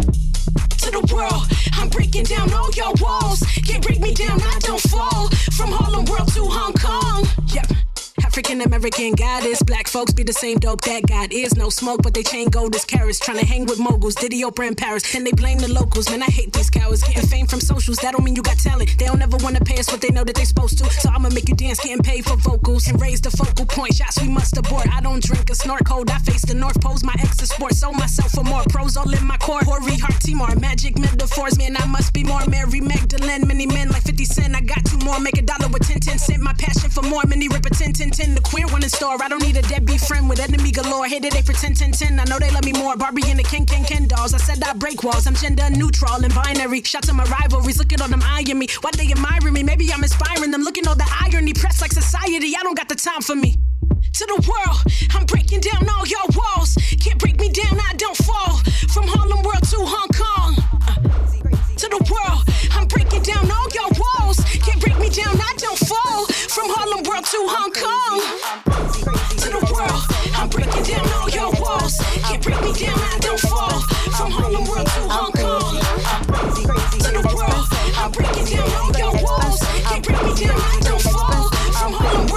to the world. I'm breaking down all your walls. Can't break me down, I don't fall. From Harlem World to Hong Kong. African American goddess. Black folks be the same dope that God is. No smoke, but they chain gold as carats. Trying to hang with moguls, Diddy Oprah in Paris. Then they blame the locals. Man, I hate these cowards. Getting fame from socials, that don't mean you got talent. They don't ever wanna pay us what they know that they supposed to. So I'ma make you dance, getting paid for vocals. And raise the focal point. Shots we must abort. I don't drink or snort cold. I face the North Pole's my ex sport. Sold myself for more pros all in my core. Hori, heart, Timor. Magic metaphors, man, I must be more. Mary Magdalene, many men like 50 Cent. I got two more. Make a dollar with 10 10 cent. My passion for more. Many rip a 10 10 10. The queer one in store. I don't need a deadbeat friend with enemy galore. It, they pretend 10 10. I know they love me more. Barbie and the Ken Ken Ken dolls. I said I break walls. I'm gender neutral and binary. Shots at my rivalries. Look at them eyeing me. Why they admiring me? Maybe I'm inspiring them. Looking all the irony. Press like society. I don't got the time for me. To the world, I'm breaking down all your walls. Can't break me down, I don't fall. From Harlem World to Hong Kong. Uh, to the world, I'm breaking down all your break me down, I don't fall. From Harlem World to Hong Kong. To the world, I'm breaking down all your walls. Can't break me down, I don't fall. From Harlem World to Hong Kong. To the world, I'm breaking down all your walls. Can't break me down, I don't fall.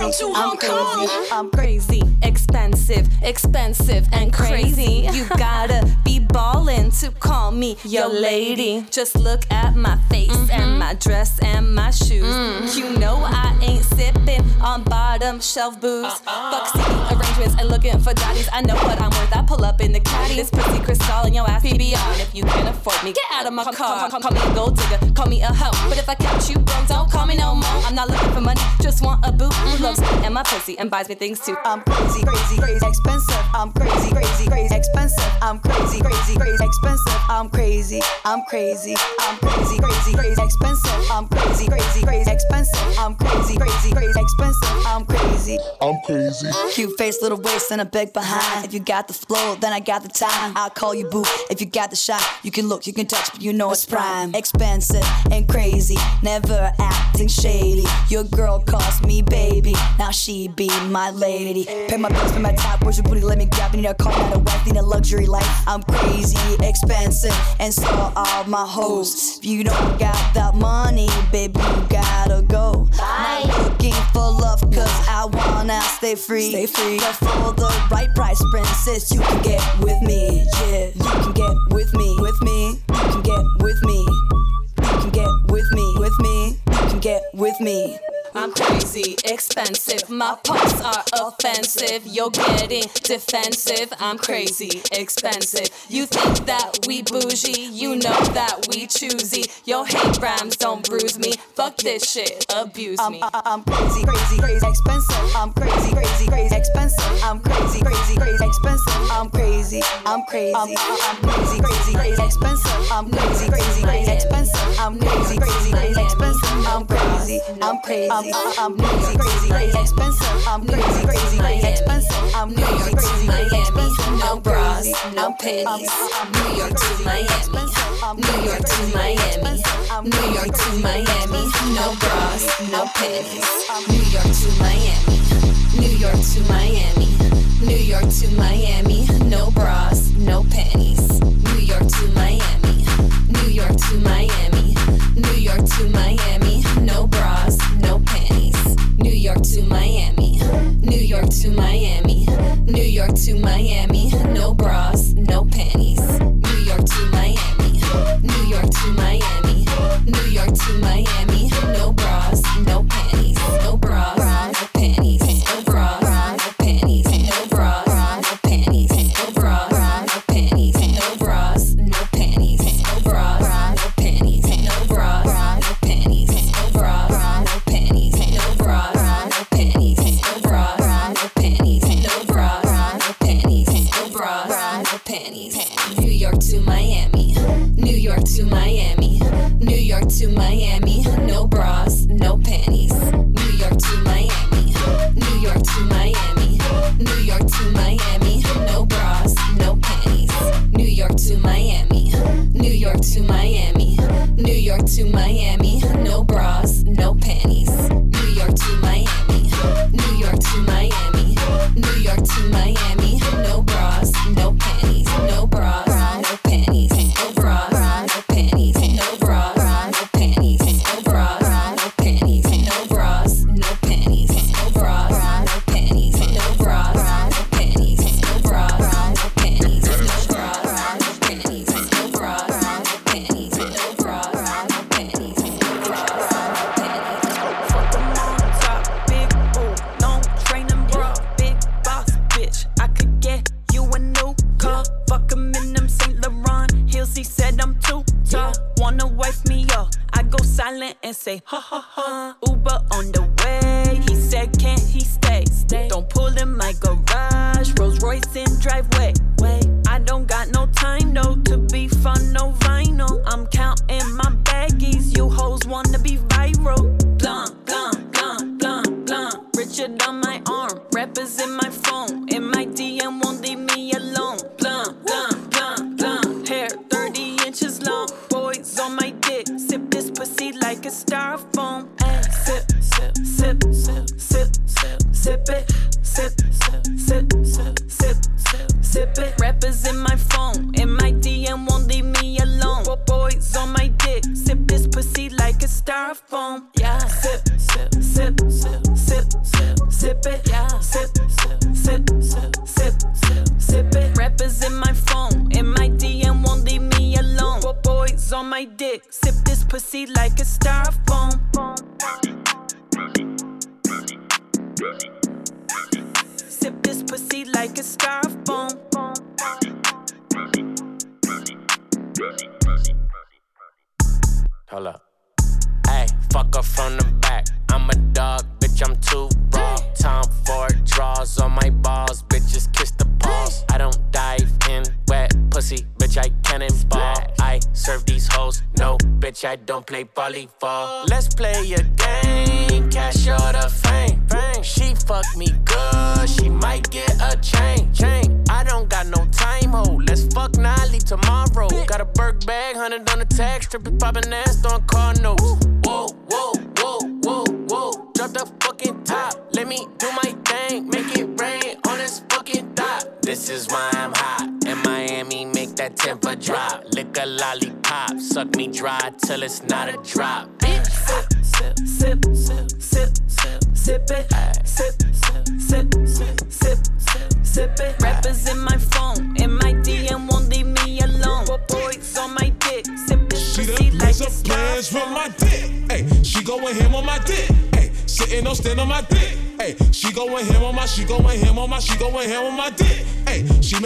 From to Hong Kong. I'm crazy, expensive, expensive and crazy. You gotta be ballin' to call me your lady. Just look at my face and mm-hmm. my dress and my shoes. Mm-hmm. You know I ain't sippin' on bottom shelf booze. Uh-uh. Fuck seating arrangements and looking for daddies. I know what I'm worth. I pull up in the caddy. This pussy crystal and your ass PBR. If you can't afford me, get out of my car. Call, call me a gold digger, call me a hoe. But if I catch you broke, don't call me no more. I'm not looking for money, just want a boo mm-hmm. who loves and my pussy and buys me things too. I'm crazy, crazy, crazy, expensive. I'm crazy, crazy, crazy, expensive. I'm crazy, crazy, crazy, expensive. I'm crazy, I'm crazy, I'm crazy, crazy, crazy, expensive. I'm crazy, crazy, crazy, expensive. I'm crazy, crazy, crazy, expensive. I'm crazy. I'm crazy. Cute face, little waist, and a big behind. If you got the flow, then I got the time. I'll call you boo. If you got the shot, you can look, you can touch, but you know it's prime. Expensive and crazy, never acting shady. Your girl calls me baby, now she be my lady. Pay my bills, pay my top, where's your booty? Let me grab. Need a car, not a wife, need a luxury life. I'm crazy, expensive, and so are my hoes. If you don't got that money, baby, you gotta go. Not looking for love, cause I wanna stay free. Stay free. But for the right price, princess, you can get with me. Yeah, you can get with me. With me. You can get with me. You can get with me. With me. You can get with me. I'm crazy, expensive. My pumps are offensive. You're getting defensive. I'm crazy, expensive. You think that we bougie? You know that we choosy. Your hate rhymes don't bruise me. Fuck this shit, abuse me. I'm, I'm crazy, crazy, crazy, expensive. I'm crazy, crazy, crazy, expensive. I'm crazy, crazy, crazy, expensive. I'm crazy, I'm crazy, I'm, I'm crazy, crazy, crazy, expensive. I'm crazy, crazy, crazy, expensive. I'm crazy, crazy, crazy, expensive. I'm crazy, I'm crazy, I'm, I'm crazy, crazy, crazy, expensive. I'm crazy, crazy, expensive. I'm crazy, crazy, crazy, expensive. No bras, no panties. New York to Miami. New York to Miami. New York to Miami. No bras, no panties. New York to Miami. New York to Miami. New York to Miami. No bras, no panties. York to Miami, New York to Miami, New York to Miami, no bras, no panties. New York to Miami, New York to Miami, New York to Miami, no bras, no panties. New York to Miami, New York to Miami.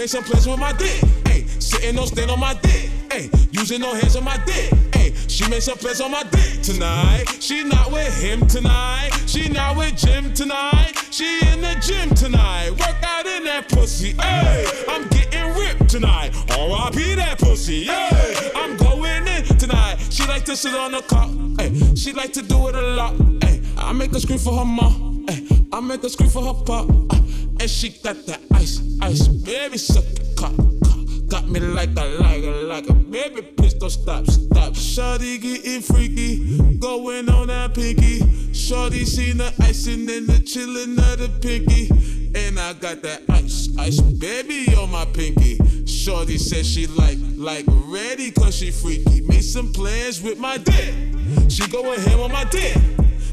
Getting some pleasure with my dick. Hey, sitting on stand on my dick. Hey, using no hands on my dick. Hey, she makes some plans on my dick tonight. She not with him tonight. She not with Jim tonight. She in the gym tonight. Work out in that pussy. Hey, I'm getting ripped tonight. R.I.P. that pussy. Hey, I'm going in tonight. She like to sit on the cop. Hey, she like to do it a lot. Hey, I make a scream for her mom. Hey, I make a scream for her pop. Uh, and she got that ice, ice, baby, suck the cock, cock. Got me like a, like a, like a, baby, please don't stop, stop. Shawty getting freaky, going on that pinky. Shorty seen the icing and the chillin' of the pinky. And I got that ice, ice, baby, on my pinky. Shorty says she like, like ready, cause she freaky. Made some plans with my dick. She going ham on my dick.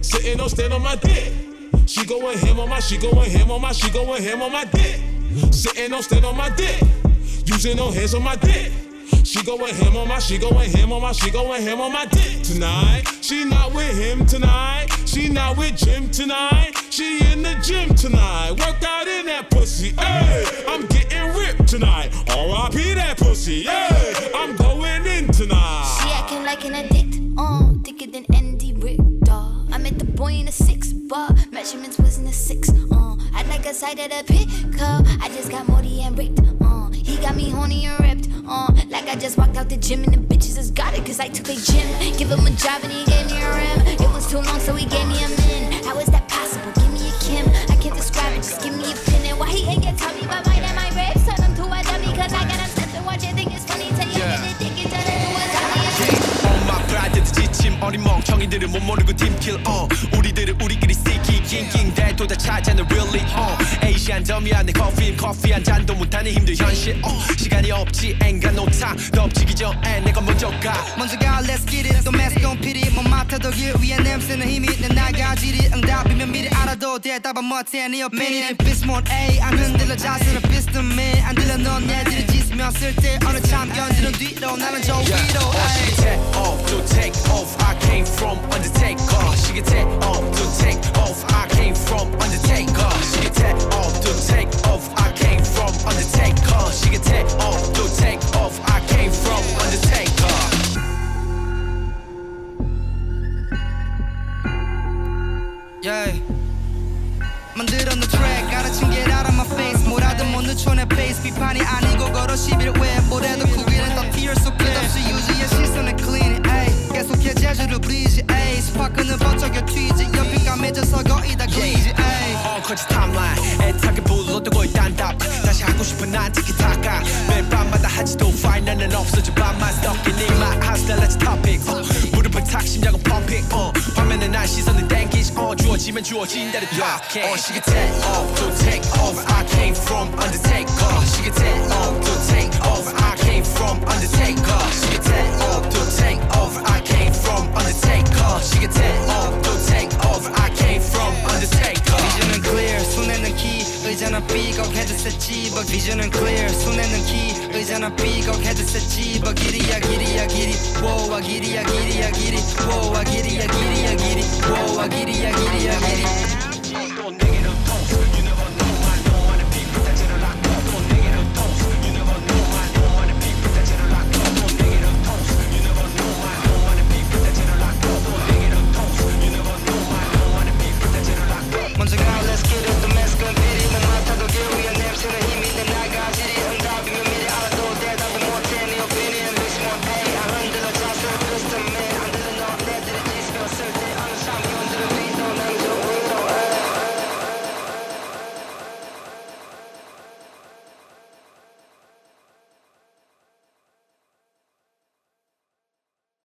Sitting on stand on my dick. She goin' him on my, she goin' him on my, she goin' him on my dick. Sitting on stand on my dick. Using her hands on my dick. She goin' him on my, she goin' him on my, she goin' him on my dick tonight. She not with him tonight. She not with Jim tonight. She in the gym tonight. Worked out in that pussy. Hey, I'm getting ripped tonight. R.I.P. that pussy. Hey, I'm going in tonight. She acting like an addict. Uh, thicker than Andy Richter. I met the boy in a six bar, measurements was in a six, uh. I'd like a side of the pickup. I just got Morty and ripped, uh. He got me horny and ripped, uh. Like I just walked out the gym and the bitches just got it, cause I took a gym. Give him a job and he gave me a rim. It was too long, so he gave me a min. How is that possible? Give me a Kim. I can't describe it, just give me a pin. And why he ain't get tell me about my and my ribs? Turn him to a dummy, cause I got him and watch it. Think is funny Tell you get 어린 멍청이들은 못 모르고 팀킬 어 우리들은 우리끼리 sticky 낑낑 대도 다 차지하는 really 어 에이시안 점이야 내 커피 커피 한 잔도 못하는 힘들 현실. 어 시간이 없지 no time 덮치기 전에 내가 먼저 가. 먼저 가 let's get it. Don't mess don't pity. 못 맡아도 길 위에 냄새는 힘이 있는 나가지리. 응답이면 미리 알아도 대답은 못해 네 opinion. 비스몬 A 안 흔들려. 자세는 비스듬해 안 들려. 넌 애들이 짖으며 쓸때 어느 참 견디는 뒤로 나는 저 위로 어, she can take off, to take off. I came from Undertaker. She can take off, to take off. I came from Undertaker. She can take off, to take off. I came from Undertaker. She can take off, to take off. I came from Undertaker. yeah. 만들어 놓은 트랙 가르친 게 out of my face 뭐라든 못 늦춰 내 페이스 비판이 아니고 걸어 11 왜 뭐래도 구기는 더 tear 속 끝없이 유지의 시선을 clean it ay. 계속해 재주를 부리지 ay. 스파크는 번쩍여 튀지 옆 이 까매져서 거의 다 greasy ay. 엉커지 탑라인 애타게 불러도 거의 단답 다시 하고 싶은 난 티키타카 매일 밤마다 하지도 fine 나는 없어져 밤만 stuck in my house now let's topic 어, 무릎을 탁 심장은 pumping 어, 화면에 난 시선을 땡기지 어, 주어지면 주어진 대로 탁해 어, she can take off to take off I came from Undertaker she can take off to take off I came from Undertaker she can take off to take off I came from Undertaker she can take off 의자는 삐걱 헤드셋 집어. 비전은 clear 손에는 키 의자는 삐걱 헤드셋 집어. 길이야 길이야 길이. 워와 길이야 길이야 길이. 워와 길이야 길이야 길이. 워와 길이야 길이야 길이. 또 내게로 통